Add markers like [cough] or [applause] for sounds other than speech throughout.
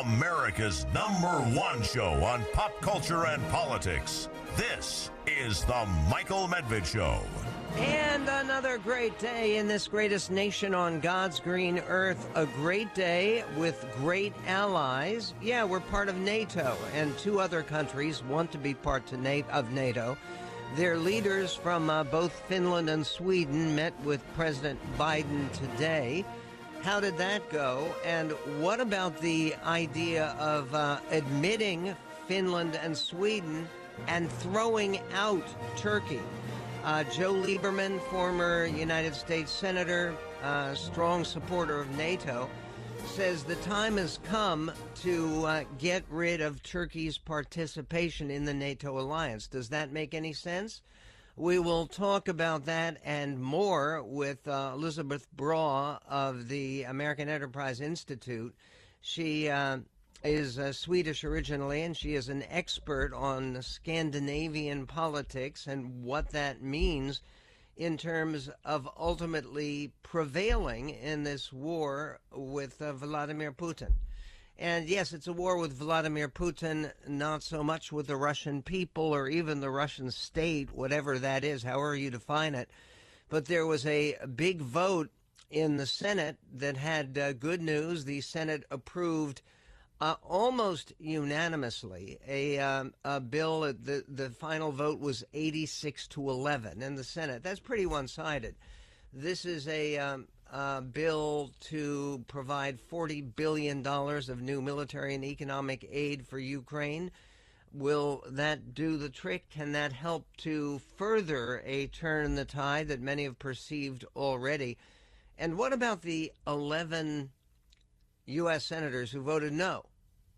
America's number one show on pop culture and politics. This is The Michael Medved Show. And another great day in this greatest nation on God's green earth. A great day with great allies. Yeah, we're part of NATO, and two other countries want to be part of NATO. Their leaders from uh, both Finland and Sweden met with President Biden today. How did that go? And what about the idea of uh, admitting Finland and Sweden and throwing out Turkey? Uh, Joe Lieberman, former United States Senator, uh, strong supporter of NATO, says the time has come to uh, get rid of Turkey's participation in the NATO alliance. Does that make any sense? We will talk about that and more with uh, Elizabeth Braw of the American Enterprise Institute. She uh, is uh, Swedish originally, and she is an expert on Scandinavian politics and what that means in terms of ultimately prevailing in this war with uh, Vladimir Putin. And yes, it's a war with Vladimir Putin, not so much with the Russian people or even the Russian state, whatever that is, however you define it. But there was a big vote in the Senate that had uh, good news. The Senate approved uh, almost unanimously a, um, a bill. The, the final vote was 86 to 11 in the Senate. That's pretty one sided. This is a, um, uh, bill to provide $40 billion of new military and economic aid for Ukraine. Will that do the trick? Can that help to further a turn in the tide that many have perceived already? And what about the 11 U.S. senators who voted no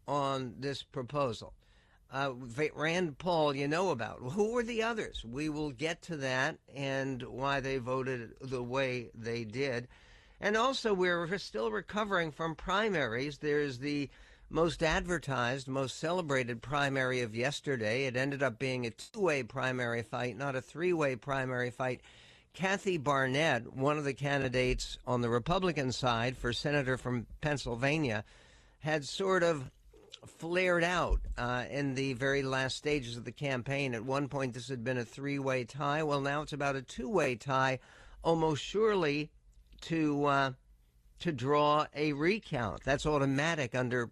on this proposal? Uh, Rand Paul, you know about. Who were the others? We will get to that and why they voted the way they did. And also, we're still recovering from primaries. There's the most advertised, most celebrated primary of yesterday. It ended up being a two way primary fight, not a three way primary fight. Kathy Barnette, one of the candidates on the Republican side for senator from Pennsylvania, had sort of flared out uh, in the very last stages of the campaign. At one point, this had been a three way tie. Well, now it's about a two way tie, almost surely to uh, to draw a recount. That's automatic under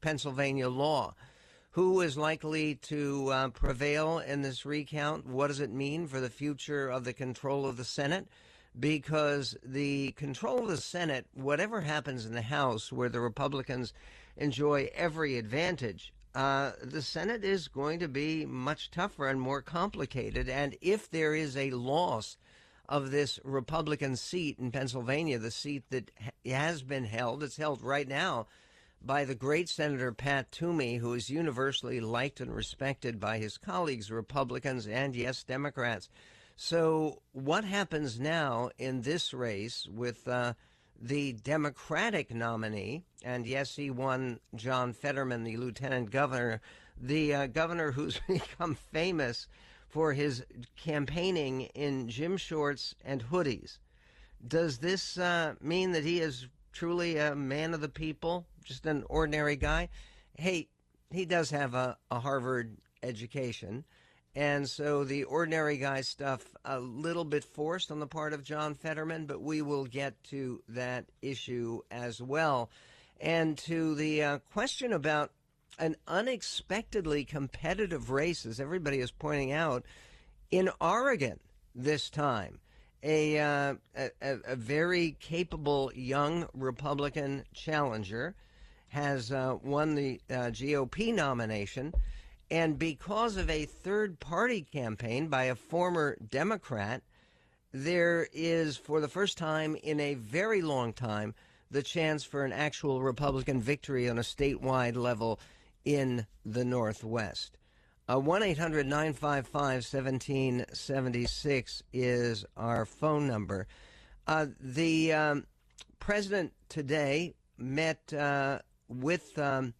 Pennsylvania law. Who is likely to uh, prevail in this recount? What does it mean for the future of the control of the Senate? Because the control of the Senate, whatever happens in the House, where the Republicans enjoy every advantage, uh, the Senate is going to be much tougher and more complicated. And if there is a loss of this Republican seat in Pennsylvania, the seat that has been held. It's held right now by the great Senator Pat Toomey, who is universally liked and respected by his colleagues, Republicans and, yes, Democrats. So, what happens now in this race with uh, the Democratic nominee? And yes, he won John Fetterman, the lieutenant governor, the uh, governor who's [laughs] become famous for his campaigning in gym shorts and hoodies. Does this uh, mean that he is truly a man of the people, just an ordinary guy? Hey, he does have a, a Harvard education. And so the ordinary guy stuff, a little bit forced on the part of John Fetterman, but we will get to that issue as well. And to the uh, question about an unexpectedly competitive race, as everybody is pointing out, in Oregon this time. A, uh, a, a, very capable young Republican challenger has uh, won the uh, GOP nomination. And because of a third party campaign by a former Democrat, there is, for the first time in a very long time, the chance for an actual Republican victory on a statewide level in the Northwest. Uh, 1 800 955 1776 is our phone number. Uh, the um, president today met uh, with um,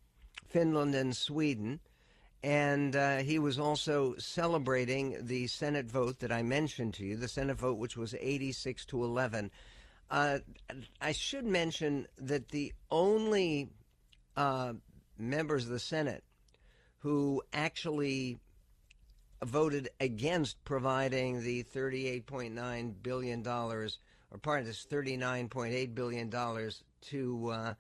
Finland and Sweden, and uh, he was also celebrating the Senate vote that I mentioned to you, the Senate vote, which was 86 to 11. Uh, I should mention that the only uh, members of the Senate who actually voted against providing the $38.9 billion, or part of this $39.8 billion to, uh,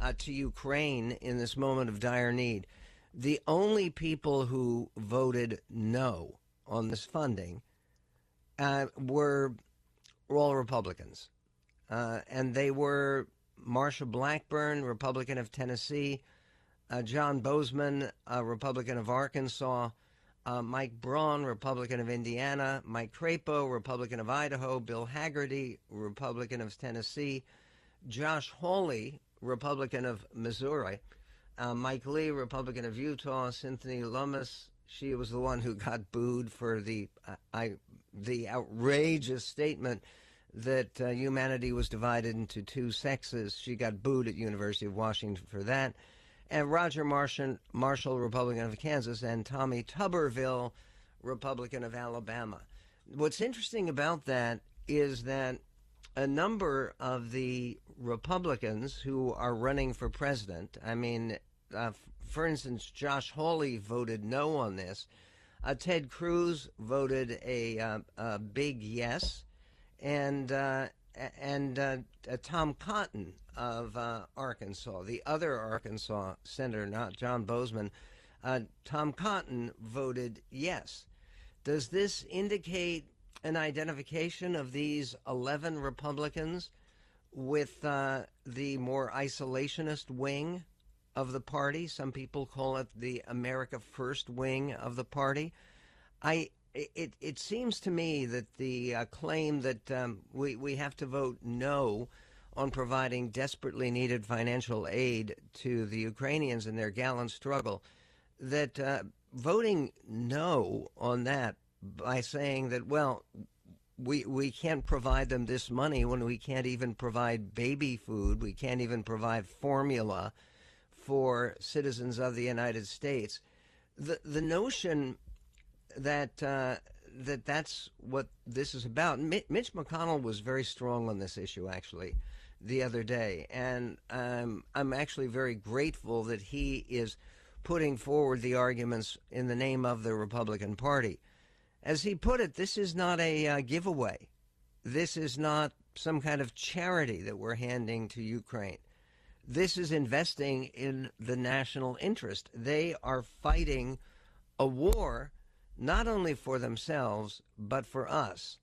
uh, to Ukraine in this moment of dire need. The only people who voted no on this funding uh, were, were all Republicans. Uh, and they were Marsha Blackburn, Republican of Tennessee, John Boozman, a Republican of Arkansas, uh, Mike Braun, Republican of Indiana, Mike Crapo, Republican of Idaho, Bill Hagerty, Republican of Tennessee, Josh Hawley, Republican of Missouri, uh, Mike Lee, Republican of Utah, Cynthia Lummis, she was the one who got booed for the uh, I, the outrageous statement that uh, humanity was divided into two sexes. She got booed at University of Washington for that. And Roger Marshall, Marshall, Republican of Kansas, and Tommy Tuberville, Republican of Alabama. What's interesting about that is that a number of the Republicans who are running for president, I mean, uh, for instance, Josh Hawley voted no on this. Uh, Ted Cruz voted a, uh, a big yes and uh, and uh, uh, Tom Cotton of uh, Arkansas, the other Arkansas senator, not John Boozman, uh, Tom Cotton voted yes. Does this indicate an identification of these 11 Republicans with uh, the more isolationist wing of the party? Some people call it the America First wing of the party. I it, it seems to me that the uh, claim that um, we, we have to vote no on providing desperately needed financial aid to the Ukrainians in their gallant struggle, that uh, voting no on that by saying that, well, we, we can't provide them this money when we can't even provide baby food, we can't even provide formula for citizens of the United States. The, the notion that uh, that that's what this is about. Mitch McConnell was very strong on this issue actually the other day, and um, I'm actually very grateful that he is putting forward the arguments in the name of the Republican Party. As he put it, this is not a uh, giveaway. This is not some kind of charity that we're handing to Ukraine. This is investing in the national interest. They are fighting a war not only for themselves, but for us.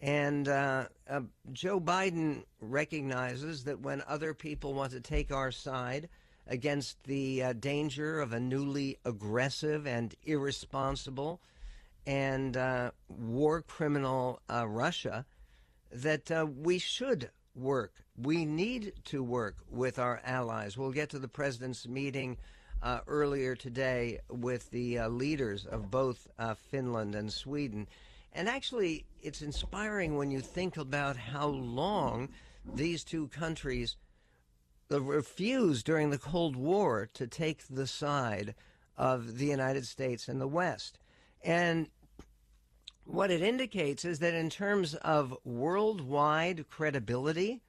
And uh, uh, Joe Biden recognizes that when other people want to take our side against the uh, danger of a newly aggressive and irresponsible and uh, war criminal uh, Russia, that uh, we should work. We need to work with our allies. We'll get to the president's meeting uh, earlier today with the uh, leaders of both uh, Finland and Sweden. And actually, it's inspiring when you think about how long these two countries refused during the Cold War to take the side of the United States and the West. And what it indicates is that in terms of worldwide credibility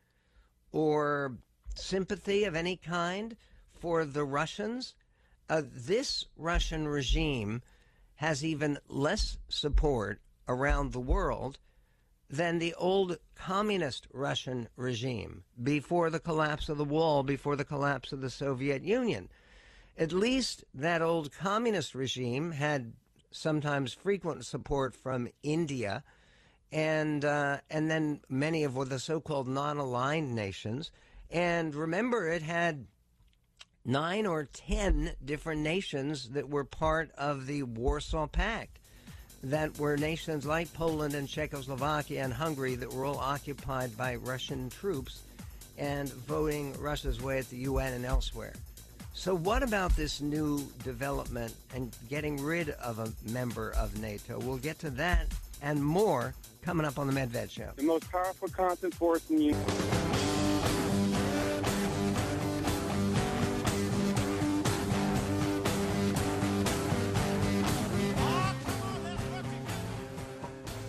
or sympathy of any kind for the Russians, uh, this Russian regime has even less support around the world than the old communist Russian regime before the collapse of the wall, before the collapse of the Soviet Union. At least that old communist regime had sometimes frequent support from India and uh, and then many of the so-called non-aligned nations. And remember, it had nine or ten different nations that were part of the Warsaw Pact, that were nations like Poland and Czechoslovakia and Hungary that were all occupied by Russian troops and voting Russia's way at the UN and elsewhere. So, what about this new development and getting rid of a member of NATO? We'll get to that and more coming up on the Medved Show. The most powerful content force in the universe.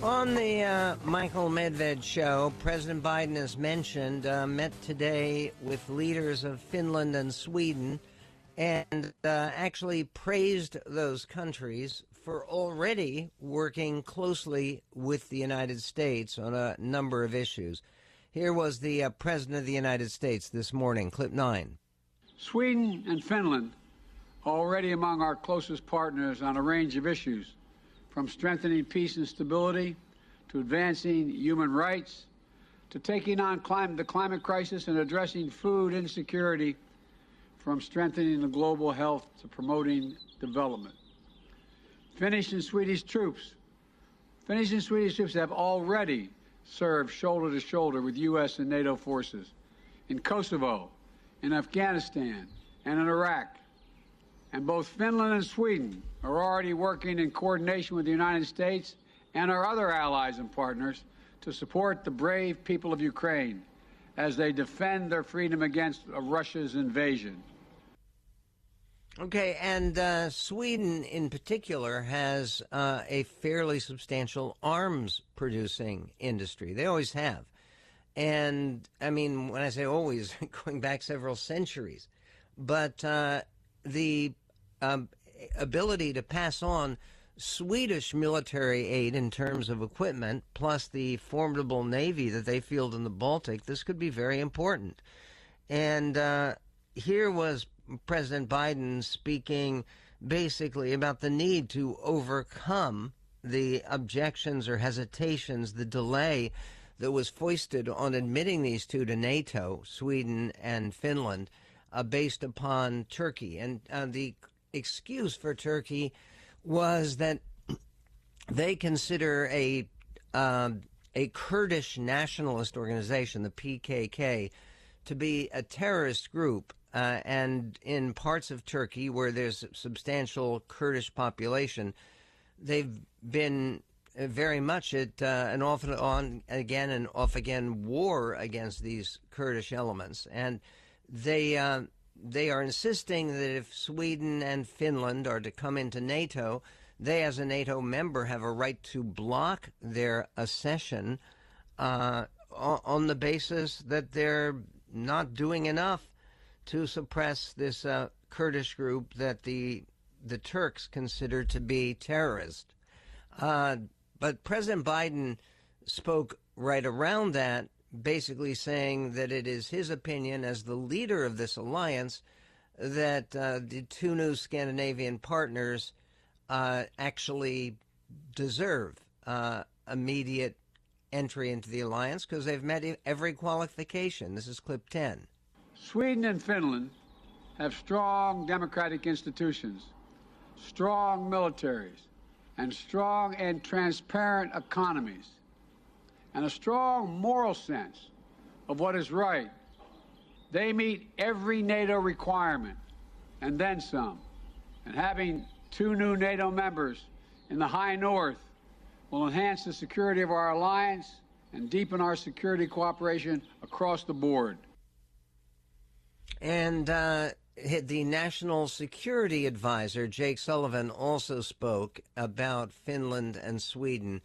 On the uh, Michael Medved show, President Biden, as mentioned, uh, met today with leaders of Finland and Sweden and uh, actually praised those countries for already working closely with the United States on a number of issues. Here was the uh, President of the United States this morning, clip nine. Sweden and Finland are already among our closest partners on a range of issues, from strengthening peace and stability to advancing human rights to taking on climate, the climate crisis and addressing food insecurity, from strengthening the global health to promoting development. Finnish and Swedish troops. Finnish and Swedish troops have already served shoulder to shoulder with U.S. and NATO forces in Kosovo, in Afghanistan, and in Iraq. And both Finland and Sweden are already working in coordination with the United States and our other allies and partners to support the brave people of Ukraine as they defend their freedom against Russia's invasion. Okay, and uh, Sweden in particular has uh, a fairly substantial arms producing industry. They always have. And I mean, when I say always, [laughs] going back several centuries, but uh, the um, ability to pass on Swedish military aid in terms of equipment, plus the formidable navy that they field in the Baltic, this could be very important. And uh, here was President Biden speaking basically about the need to overcome the objections or hesitations, the delay that was foisted on admitting these two to NATO, Sweden and Finland, uh, based upon Turkey. And uh, the excuse for Turkey was that they consider a um, a Kurdish nationalist organization, the PKK, to be a terrorist group. Uh, and in parts of Turkey where there's substantial Kurdish population, they've been very much at uh, an off and on again and off again war against these Kurdish elements, and they uh, they are insisting that if Sweden and Finland are to come into NATO, they, as a NATO member, have a right to block their accession uh, on the basis that they're not doing enough to suppress this uh, Kurdish group that the the Turks consider to be terrorist. Uh, but President Biden spoke right around that basically saying that it is his opinion as the leader of this alliance that uh, the two new Scandinavian partners uh, actually deserve uh, immediate entry into the alliance because they've met every qualification. This is clip 10. Sweden and Finland have strong democratic institutions, strong militaries, and strong and transparent economies and a strong moral sense of what is right. They meet every NATO requirement and then some. And having two new NATO members in the high north will enhance the security of our alliance and deepen our security cooperation across the board. And uh, the National Security Advisor, Jake Sullivan, also spoke about Finland and Sweden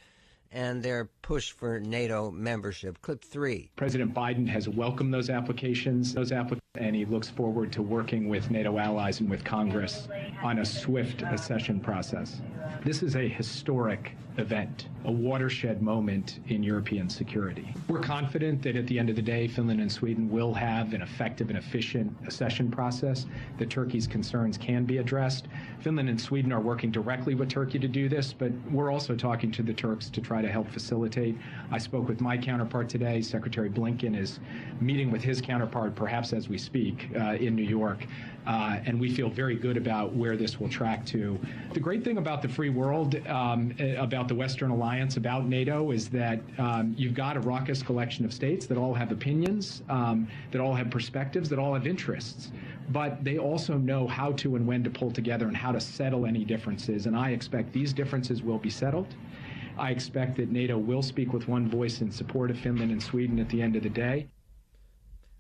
and their push for NATO membership. Clip three. President Biden has welcomed those applications, those applications, and he looks forward to working with NATO allies and with Congress on a swift accession process. This is a historic event, a watershed moment in European security. We're confident that at the end of the day, Finland and Sweden will have an effective and efficient accession process, that Turkey's concerns can be addressed. Finland and Sweden are working directly with Turkey to do this, but we're also talking to the Turks to try to help facilitate. I spoke with my counterpart today. Secretary Blinken is meeting with his counterpart, perhaps as we speak, uh, in New York. Uh, and we feel very good about where this will track to. The great thing about the free world, um, about the Western Alliance, about NATO, is that um, you've got a raucous collection of states that all have opinions, um, that all have perspectives, that all have interests. But they also know how to and when to pull together and how to settle any differences. And I expect these differences will be settled. I expect that NATO will speak with one voice in support of Finland and Sweden at the end of the day.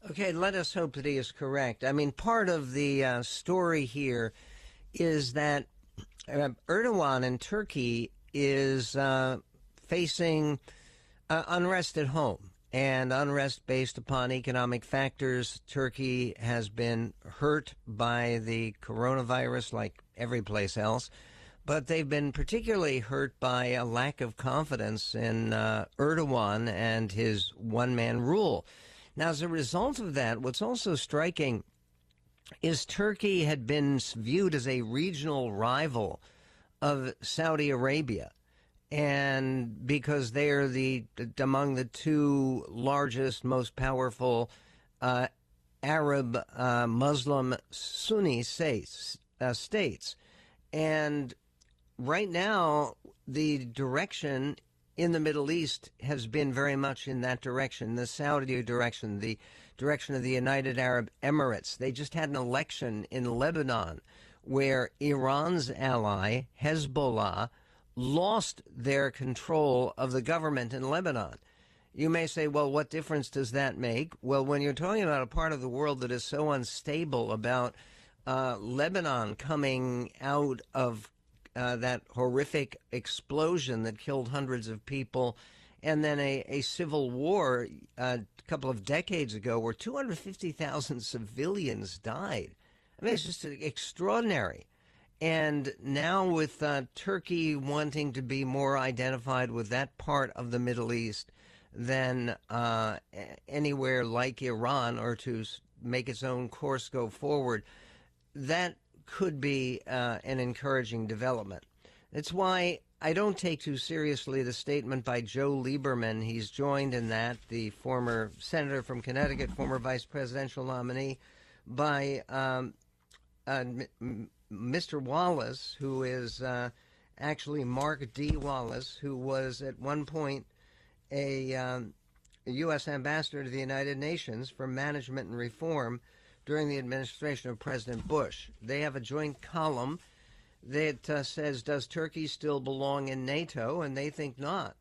Okay, let us hope that he is correct. I mean, part of the uh, story here is that uh, Erdogan in Turkey is uh, facing uh, unrest at home. and unrest based upon economic factors. Turkey has been hurt by the coronavirus like every place else, but they've been particularly hurt by a lack of confidence in uh, Erdogan and his one man rule. Now, as a result of that, what's also striking is Turkey had been viewed as a regional rival of Saudi Arabia. And because they are the among the two largest, most powerful uh, Arab uh, Muslim Sunni states, uh, states, and right now the direction in the Middle East has been very much in that direction, the Saudi direction, the direction of the United Arab Emirates. They just had an election in Lebanon where Iran's ally Hezbollah lost their control of the government in Lebanon. You may say, well, what difference does that make? Well, when you're talking about a part of the world that is so unstable about uh, Lebanon coming out of uh, that horrific explosion that killed hundreds of people, and then a, a civil war uh, a couple of decades ago where 250,000 civilians died. I mean, it's just extraordinary. And now, with uh, Turkey wanting to be more identified with that part of the Middle East than uh, anywhere like Iran or to make its own course go forward, that could be uh, an encouraging development. That's why I don't take too seriously the statement by Joe Lieberman. He's joined in that, the former senator from Connecticut, former vice presidential nominee, by um, uh, Mr. Wallace, who is uh, actually Mark D. Wallace, who was at one point a, um, a, U.S. ambassador to the United Nations for management and reform during the administration of President Bush. They have a joint column that uh, says, Does Turkey still belong in NATO? And they think not.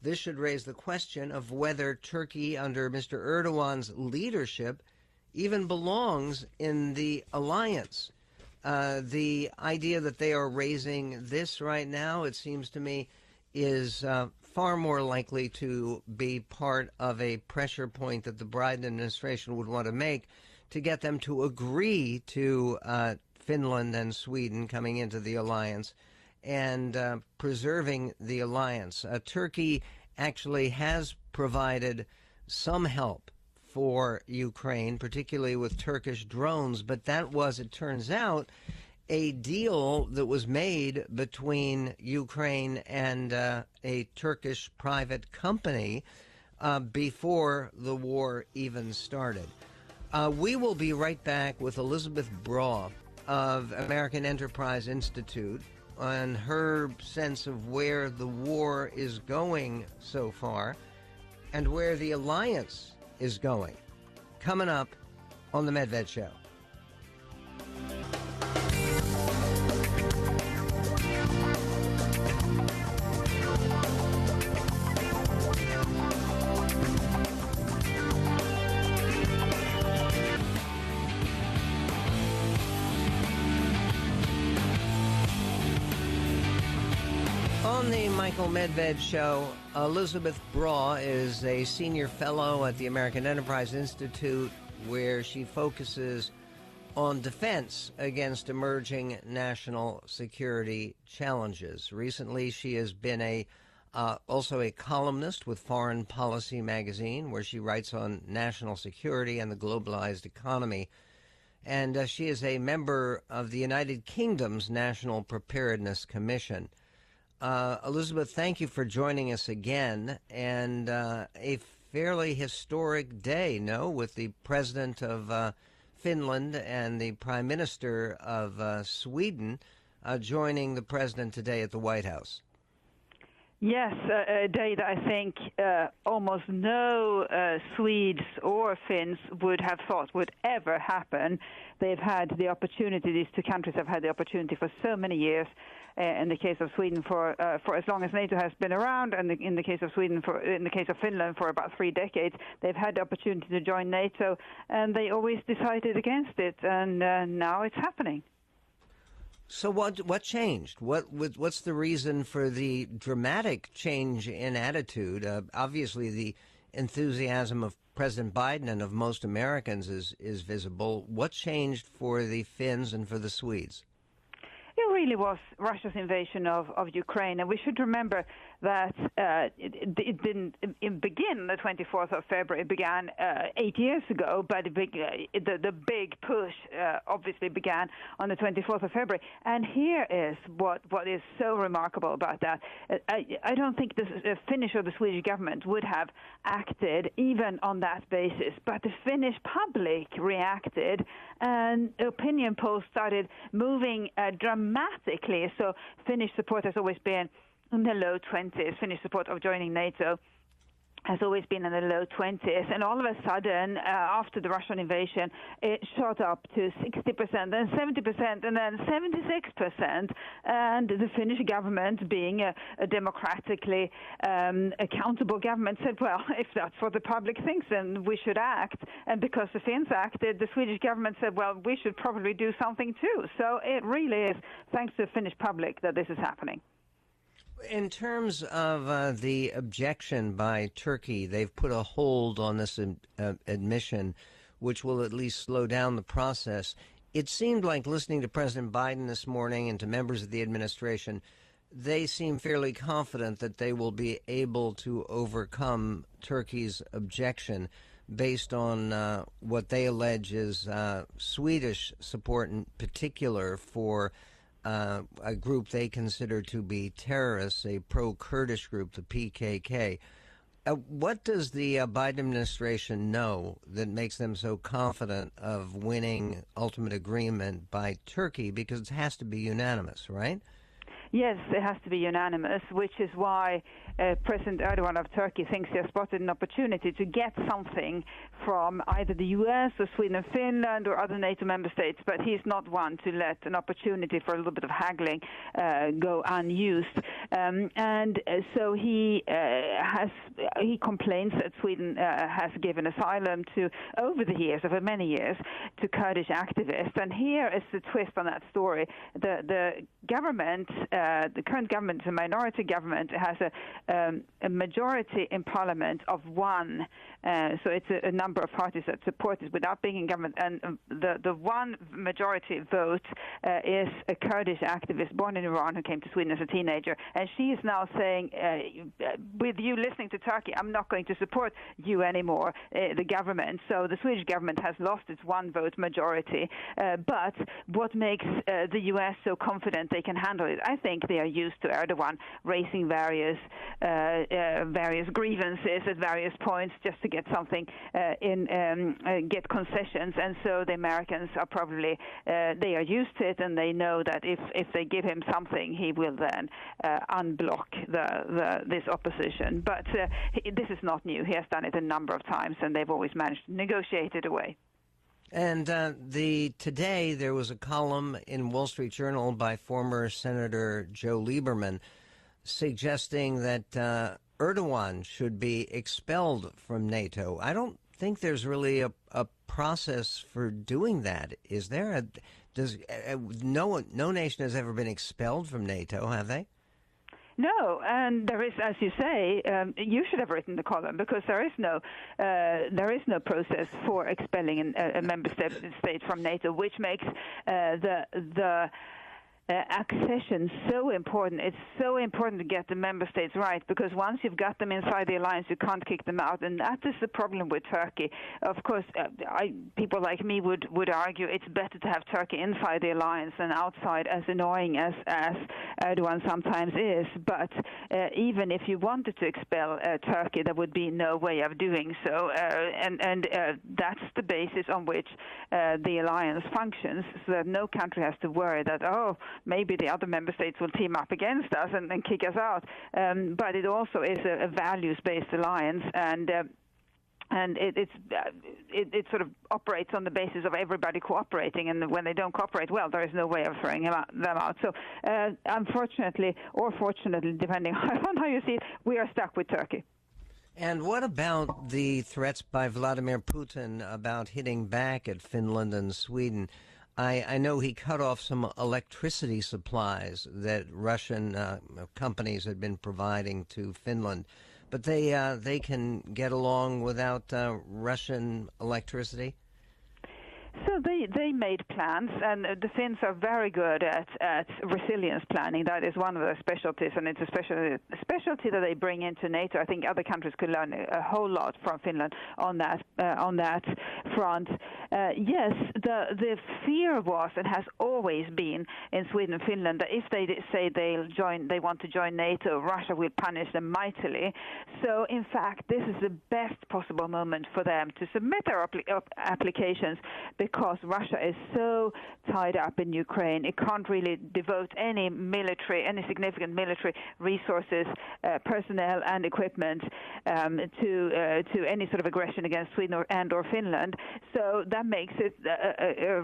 This should raise the question of whether Turkey, under Mr. Erdogan's leadership, even belongs in the alliance. Uh, the idea that they are raising this right now, it seems to me, is uh, far more likely to be part of a pressure point that the Biden administration would want to make to get them to agree to uh, Finland and Sweden coming into the alliance and uh, preserving the alliance. Uh, Turkey actually has provided some help for Ukraine, particularly with Turkish drones. But that was, it turns out, a deal that was made between Ukraine and uh, a Turkish private company uh, before the war even started. Uh, we will be right back with Elizabeth Braw of American Enterprise Institute on her sense of where the war is going so far and where the alliance is going. Coming up on The Medved Show. Michael Medved Show. Elizabeth Braw is a senior fellow at the American Enterprise Institute, where she focuses on defense against emerging national security challenges. Recently, she has been a uh, also a columnist with Foreign Policy magazine, where she writes on national security and the globalized economy. And uh, she is a member of the United Kingdom's National Preparedness Commission. Uh, Elizabeth, thank you for joining us again. And uh, a fairly historic day, no, with the president of uh, Finland and the prime minister of uh, Sweden uh, joining the president today at the White House. Yes, a day that I think almost no Swedes or Finns would have thought would ever happen. They've had the opportunity; these two countries have had the opportunity for so many years uh, in the case of Sweden for uh, for as long as NATO has been around, and in the case of Sweden for in the case of Finland for about three decades, they've had the opportunity to join NATO, and they always decided against it, and uh, now it's happening. So what what changed? What what's the reason for the dramatic change in attitude? Uh, obviously, the enthusiasm of President Biden and of most Americans is is visible. What changed for the Finns and for the Swedes? It really was Russia's invasion of, of Ukraine, and we should remember that uh, it, it, didn't begin the 24th of February. It began uh, eight years ago, but the big, uh, the, big push uh, obviously began on the 24th of February. And here is what, what is so remarkable about that. Uh, I, I don't think the Finnish or the Swedish government would have acted even on that basis, but the Finnish public reacted, and opinion polls started moving dramatically. So Finnish support has always been in the low 20s, Finnish support of joining NATO has always been in the low 20s, and all of a sudden, uh, after the Russian invasion, it shot up to 60%, then 70%, and then 76%. And the Finnish government, being a, a democratically um, accountable government, said, "Well, [laughs] if that's what the public thinks, then we should act." And because the Finns acted, the Swedish government said, "Well, we should probably do something too." So it really is thanks to the Finnish public that this is happening. In terms of uh, the objection by Turkey, they've put a hold on this uh, admission, which will at least slow down the process. It seemed like listening to President Biden this morning and to members of the administration, they seem fairly confident that they will be able to overcome Turkey's objection based on uh, what they allege is uh, Swedish support in particular for uh, a group they consider to be terrorists, a pro Kurdish group, the PKK. Uh, what does the uh, Biden administration know that makes them so confident of winning ultimate agreement by Turkey? Because it has to be unanimous, right? Yes, it has to be unanimous, which is why uh, President Erdogan of Turkey thinks he has spotted an opportunity to get something from either the U.S. or Sweden and Finland or other NATO member states, but he's not one to let an opportunity for a little bit of haggling uh, go unused. Um, and uh, so he uh, has he complains that Sweden uh, has given asylum to over the years, over many years, to Kurdish activists. And here is the twist on that story: the the government, the current government, the minority government, has a um, a majority in parliament of one. Uh, so it's a, a, number of parties that support it without being in government. And um, the, the one majority vote uh, is a Kurdish activist born in Iran who came to Sweden as a teenager. And she is now saying, uh, with you listening to Turkey, I'm not going to support you anymore, uh, the government. So the Swedish government has lost its one vote majority. Uh, but what makes uh, the U.S. so confident they can handle it? I think they are used to Erdogan raising various various grievances at various points just to get something uh, in, um, get concessions. And so the Americans are probably they are used to it, and they know that if if they give him something, he will then unblock the, the this opposition. But he, this is not new. He has done it a number of times, and they've always managed to negotiate it away. And uh, the today there was a column in Wall Street Journal by former Senator Joe Lieberman suggesting that uh, Erdogan should be expelled from NATO. I don't think there's really a, a process for doing that. Is there? A, does uh, no no nation has ever been expelled from NATO? Have they? No, and there is, as you say, um, you should have written the column because there is no, uh, there is no process for expelling an, a, member state from NATO, which makes uh, the the uh, accession so important. It's so important to get the member states right because once you've got them inside the alliance, you can't kick them out, and that is the problem with Turkey. Of course, uh, I, people like me would would argue it's better to have Turkey inside the alliance than outside, as annoying as as Erdogan sometimes is. But uh, even if you wanted to expel uh, Turkey, there would be no way of doing so, uh, and and uh, that's the basis on which the alliance functions, so that no country has to worry that oh maybe the other member states will team up against us and, and kick us out. Um, but it also is a, a values-based alliance, and uh, and it, it's uh, it, it, sort of operates on the basis of everybody cooperating, and when they don't cooperate, well, there is no way of throwing them out. So, uh, unfortunately, or fortunately, depending [laughs] on how you see it, we are stuck with Turkey. And what about the threats by Vladimir Putin about hitting back at Finland and Sweden? I, I know he cut off some electricity supplies that Russian uh, companies had been providing to Finland. but they uh, they can get along without uh, Russian electricity. So they, they made plans, and the Finns are very good at, at resilience planning. That is one of their specialties, and it's a specialty, specialty that they bring into NATO. I think other countries could learn a whole lot from Finland on that uh, on that front. Uh, yes, the the fear was and has always been in Sweden and Finland that if they say they'll join, they want to join NATO, Russia will punish them mightily. So in fact, this is the best possible moment for them to submit their applications because Russia is so tied up in Ukraine. It can't really devote any military, any significant military resources, uh, personnel, and equipment um, to uh, to any sort of aggression against Sweden or, and or Finland. So that makes it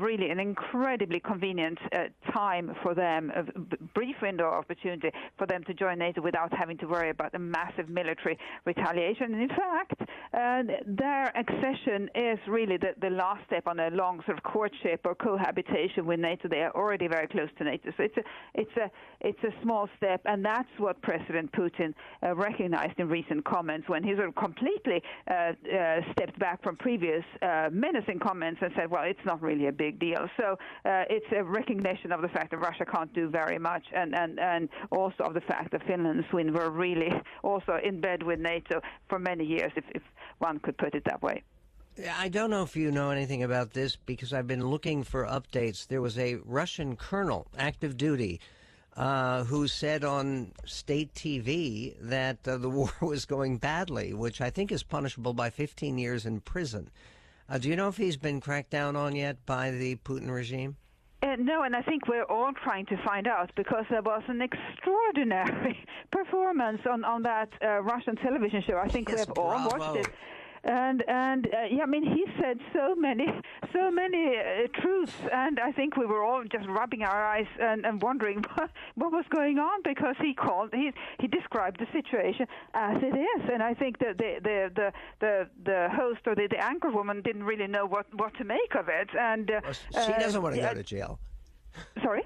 really an incredibly convenient uh, time for them, a brief window of opportunity for them to join NATO without having to worry about a massive military retaliation. And in fact, uh, their accession is really the, the last step on a long long sort of courtship or cohabitation with NATO. They are already very close to NATO. So it's a it's a it's a small step, and that's what President Putin uh, recognized in recent comments when he sort of completely uh, uh, stepped back from previous uh, menacing comments and said, "Well, it's not really a big deal." So uh, it's a recognition of the fact that Russia can't do very much, and and and also of the fact that Finland and Sweden were really [laughs] also in bed with NATO for many years, if if one could put it that way. I don't know if you know anything about this because I've been looking for updates. There was a Russian colonel, active duty, uh, who said on state TV that uh, the [laughs] war was going badly, which I think is punishable by 15 years in prison. Uh, do you know if he's been cracked down on yet by the Putin regime? Uh, no, and I think we're all trying to find out because there was an extraordinary [laughs] performance on on that uh, Russian television show. I think yes, we have all watched it and and uh, yeah, I mean he said so many [laughs] so many uh, truths, and I think we were all just rubbing our eyes and, and wondering [laughs] what, what was going on because he called he he described the situation as it is, and I think that the the the the, the host or the, the anchor woman didn't really know what what to make of it, and uh, well, she doesn't want to go to jail. Sorry.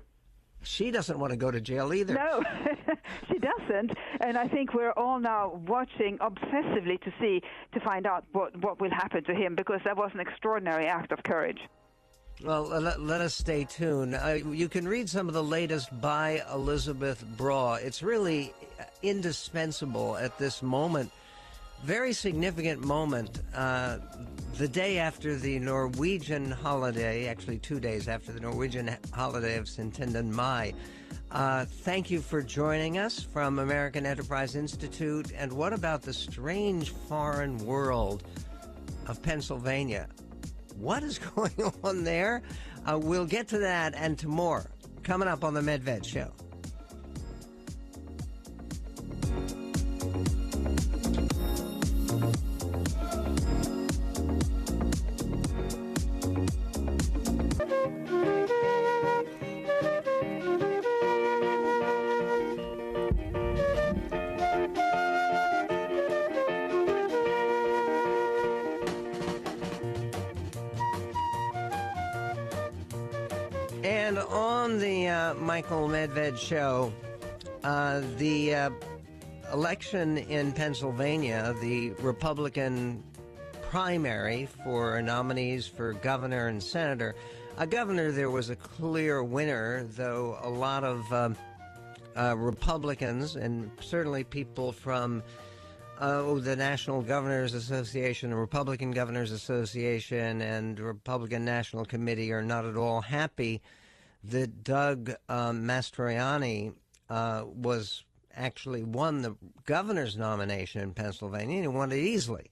She doesn't want to go to jail either. No, [laughs] she doesn't. And I think we're all now watching obsessively to see, to find out what, what will happen to him because that was an extraordinary act of courage. Well, let, let us stay tuned. Uh, you can read some of the latest by Elizabeth Braw. It's really indispensable at this moment very significant moment. Uh, the day after the Norwegian holiday, actually two days after the Norwegian holiday of Syttende mai. Uh, thank you for joining us from American Enterprise Institute. And what about the strange foreign world of Pennsylvania? What is [laughs] going on there? Uh, we'll get to that and to more coming up on the Medved Show. Michael Medved show, uh, the uh, election in Pennsylvania, the Republican primary for nominees for governor and senator. A governor, there was a clear winner, though a lot of um, uh, Republicans and certainly people from uh, the National Governors Association, the Republican Governors Association, and Republican National Committee are not at all happy that Doug um, Mastriano uh, was actually won the governor's nomination in Pennsylvania, and he won it easily.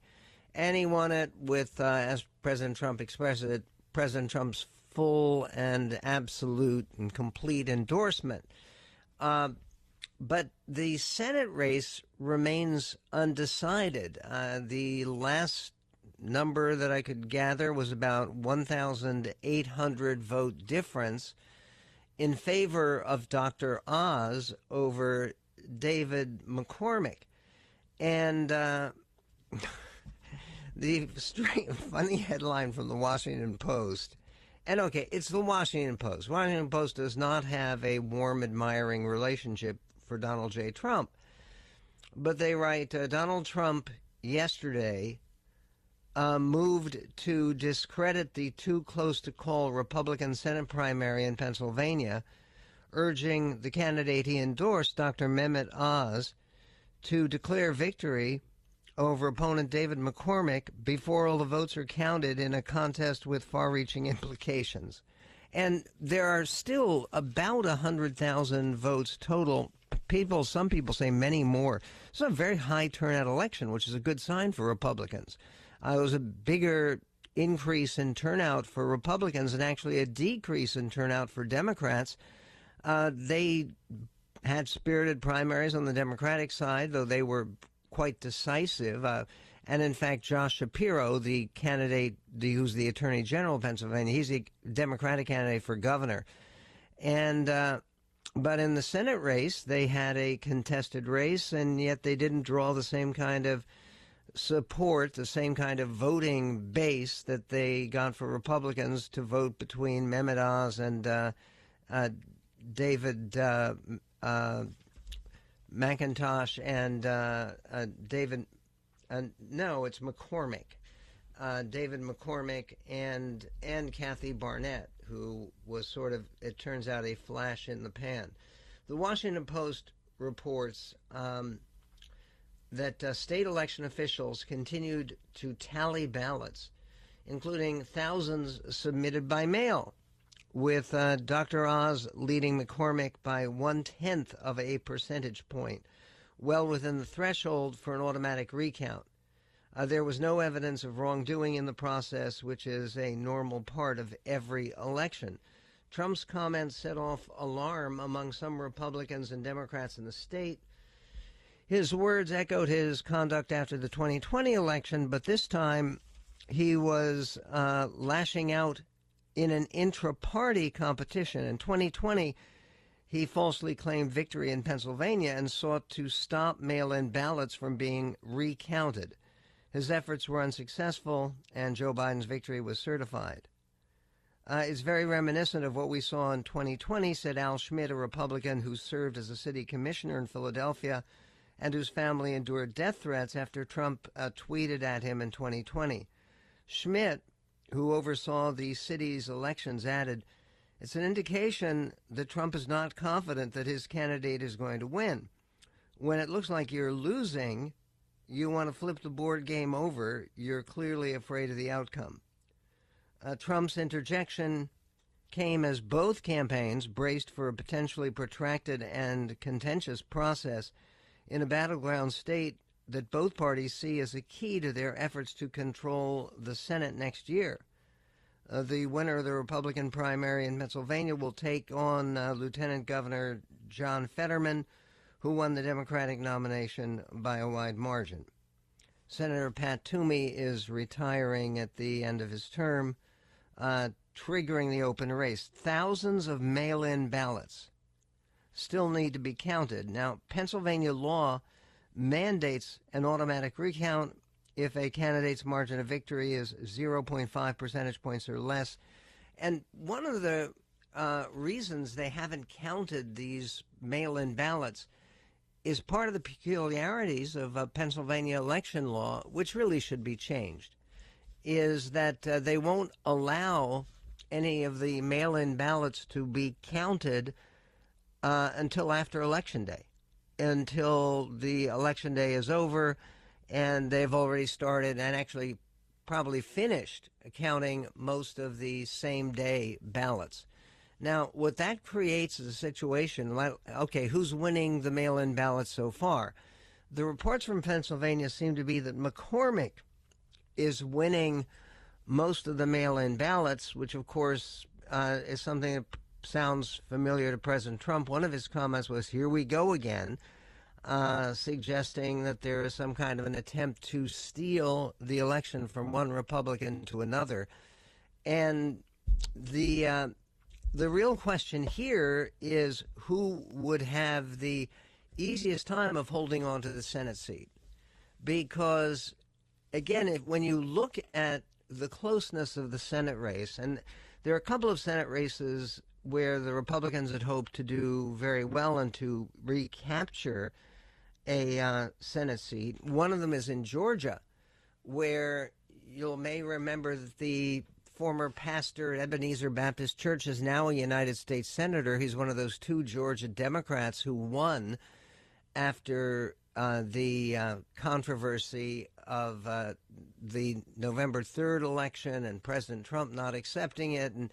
And he won it with, uh, as President Trump expressed it, President Trump's full and absolute and complete endorsement. Uh, but the Senate race remains undecided. Uh, the last number that I could gather was about 1,800 vote difference in favor of Dr. Oz over David McCormick. And uh, [laughs] the strange, funny headline from the Washington Post. And okay, it's the Washington Post. Washington Post does not have a warm, admiring relationship for Donald J. Trump. But they write uh, Donald Trump yesterday uh, moved to discredit the too close to call Republican Senate primary in Pennsylvania, urging the candidate he endorsed, Dr. Mehmet Oz, to declare victory over opponent David McCormick before all the votes are counted in a contest with far reaching implications. And there are still about 100,000 votes total. People, some people say many more. It's a very high turnout election, which is a good sign for Republicans. Uh, it was a bigger increase in turnout for Republicans and actually a decrease in turnout for Democrats. Uh, they had spirited primaries on the Democratic side, though they were quite decisive. Uh, and in fact, Josh Shapiro, the candidate the, who's the Attorney General of Pennsylvania, he's a Democratic candidate for governor. And uh, but in the Senate race, they had a contested race, and yet they didn't draw the same kind of support, the same kind of voting base that they got for Republicans to vote between Mehmet Oz and uh, uh, David uh, uh McIntosh and uh, David no, it's McCormick. David McCormick and and Kathy Barnette, who was sort of, it turns out, a flash in the pan. The Washington Post reports um, that uh, state election officials continued to tally ballots, including thousands submitted by mail, with uh, Dr. Oz leading McCormick by one tenth of a percentage point well within the threshold for an automatic recount. Uh, there was no evidence of wrongdoing in the process, which is a normal part of every election. Trump's comments set off alarm among some Republicans and Democrats in the state. His words echoed his conduct after the 2020 election, but this time he was uh, lashing out in an intra party competition. In 2020, he falsely claimed victory in Pennsylvania and sought to stop mail in ballots from being recounted. His efforts were unsuccessful, and Joe Biden's victory was certified. Uh, it's very reminiscent of what we saw in 2020, said Al Schmidt, a Republican who served as a city commissioner in Philadelphia and whose family endured death threats after Trump uh, tweeted at him in 2020. Schmidt, who oversaw the city's elections, added, it's an indication that Trump is not confident that his candidate is going to win. When it looks like you're losing, you want to flip the board game over. You're clearly afraid of the outcome. Uh, Trump's interjection came as both campaigns braced for a potentially protracted and contentious process in a battleground state that both parties see as a key to their efforts to control the Senate next year. Uh, the winner of the Republican primary in Pennsylvania will take on uh, Lieutenant Governor John Fetterman, who won the Democratic nomination by a wide margin. Senator Pat Toomey is retiring at the end of his term, uh, triggering the open race. Thousands of mail in ballots still need to be counted. Now, Pennsylvania law mandates an automatic recount if a candidate's margin of victory is 0.5 percentage points or less. And one of the uh, reasons they haven't counted these mail in ballots is part of the peculiarities of Pennsylvania election law, which really should be changed, is that uh, they won't allow any of the mail in ballots to be counted uh, until after Election Day, until the Election Day is over and they've already started and actually probably finished counting most of the same day ballots. Now, what that creates is a situation like, okay, who's winning the mail in ballots so far? The reports from Pennsylvania seem to be that McCormick is winning most of the mail in ballots, which, of course, uh, is something that sounds familiar to President Trump. One of his comments was, Here we go again uh, suggesting that there is some kind of an attempt to steal the election from one Republican to another. And the uh, the real question here is who would have the easiest time of holding on to the Senate seat, because again, if, when you look at the closeness of the Senate race, and there are a couple of Senate races where the Republicans had hoped to do very well and to recapture a uh, Senate seat. One of them is in Georgia, where you may remember that the former pastor at Ebenezer Baptist Church is now a United States Senator. He's one of those two Georgia Democrats who won after uh, the uh, controversy of uh, the November 3rd election and President Trump not accepting it. And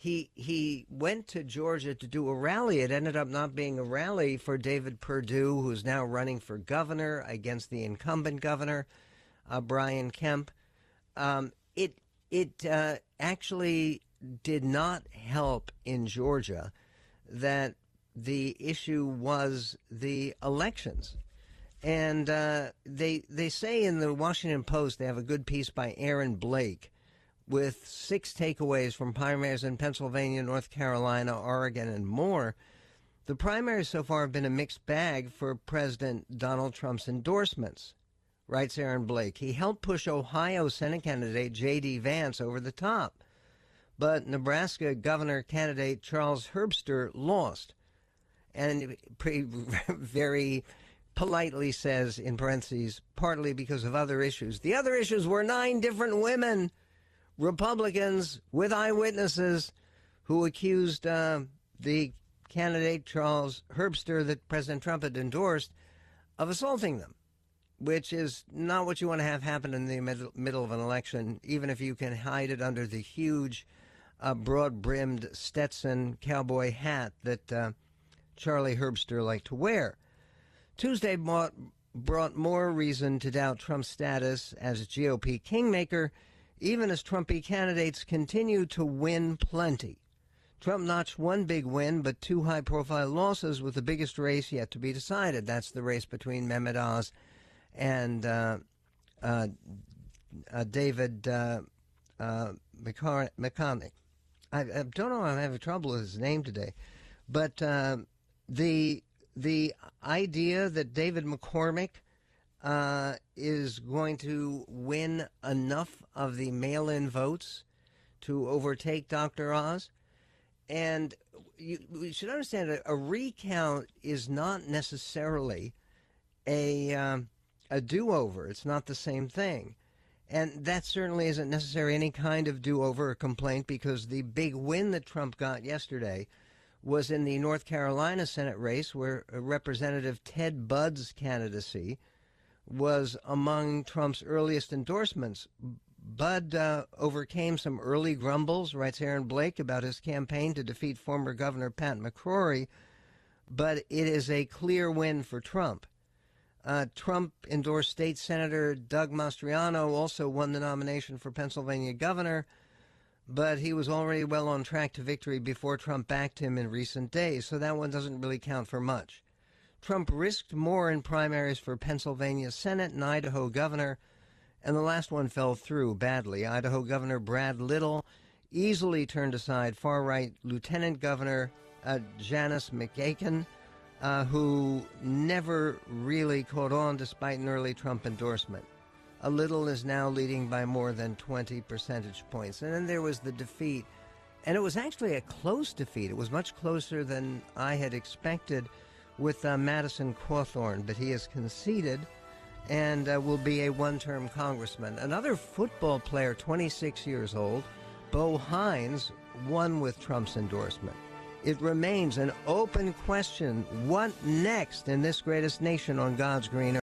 he he went to Georgia to do a rally. It ended up not being a rally for David Perdue, who's now running for governor against the incumbent governor, uh, Brian Kemp. Um, it it uh, actually did not help in Georgia that the issue was the elections. And uh, they they say in the Washington Post they have a good piece by Aaron Blake with six takeaways from primaries in Pennsylvania, North Carolina, Oregon, and more. The primaries so far have been a mixed bag for President Donald Trump's endorsements, writes Aaron Blake. He helped push Ohio Senate candidate J.D. Vance over the top, but Nebraska governor candidate Charles Herbster lost. And [laughs] very politely says, in parentheses, partly because of other issues. The other issues were nine different women Republicans with eyewitnesses who accused uh, the candidate Charles Herbster that President Trump had endorsed of assaulting them, which is not what you want to have happen in the middle, middle of an election, even if you can hide it under the huge, uh, broad brimmed Stetson cowboy hat that uh, Charlie Herbster liked to wear. Tuesday brought, brought more reason to doubt Trump's status as GOP kingmaker even as Trumpy candidates continue to win plenty. Trump notched one big win, but two high profile losses with the biggest race yet to be decided. That's the race between Mehmet Oz and uh, uh, uh, David uh, uh. I, I, don't know. I'm having trouble with his name today, but uh, the the idea that David McCormick uh, is going to win enough of the mail in votes to overtake Dr. Oz. And you, we should understand a, a recount is not necessarily a, um, a do over, it's not the same thing. And that certainly isn't necessarily any kind of do over or complaint because the big win that Trump got yesterday was in the North Carolina Senate race where Representative Ted Budd's candidacy was among Trump's earliest endorsements. Budd uh, overcame some early grumbles, writes Aaron Blake, about his campaign to defeat former Governor Pat McCrory, but it is a clear win for Trump. Uh, Trump endorsed State Senator Doug Mastriano, also won the nomination for Pennsylvania governor, but he was already well on track to victory before Trump backed him in recent days, so that one doesn't really count for much. Trump risked more in primaries for Pennsylvania Senate and Idaho governor, and the last one fell through badly. Idaho Governor Brad Little easily turned aside far right Lieutenant Governor uh, Janice McGeachin, uh, who never really caught on despite an early Trump endorsement. A Little is now leading by more than 20 percentage points. And then there was the defeat. And it was actually a close defeat. It was much closer than I had expected with uh, Madison Cawthorn, but he has conceded and uh, will be a one term congressman. Another football player, 26 years old, Bo Hines, won with Trump's endorsement. It remains an open question what next in this greatest nation on God's green earth?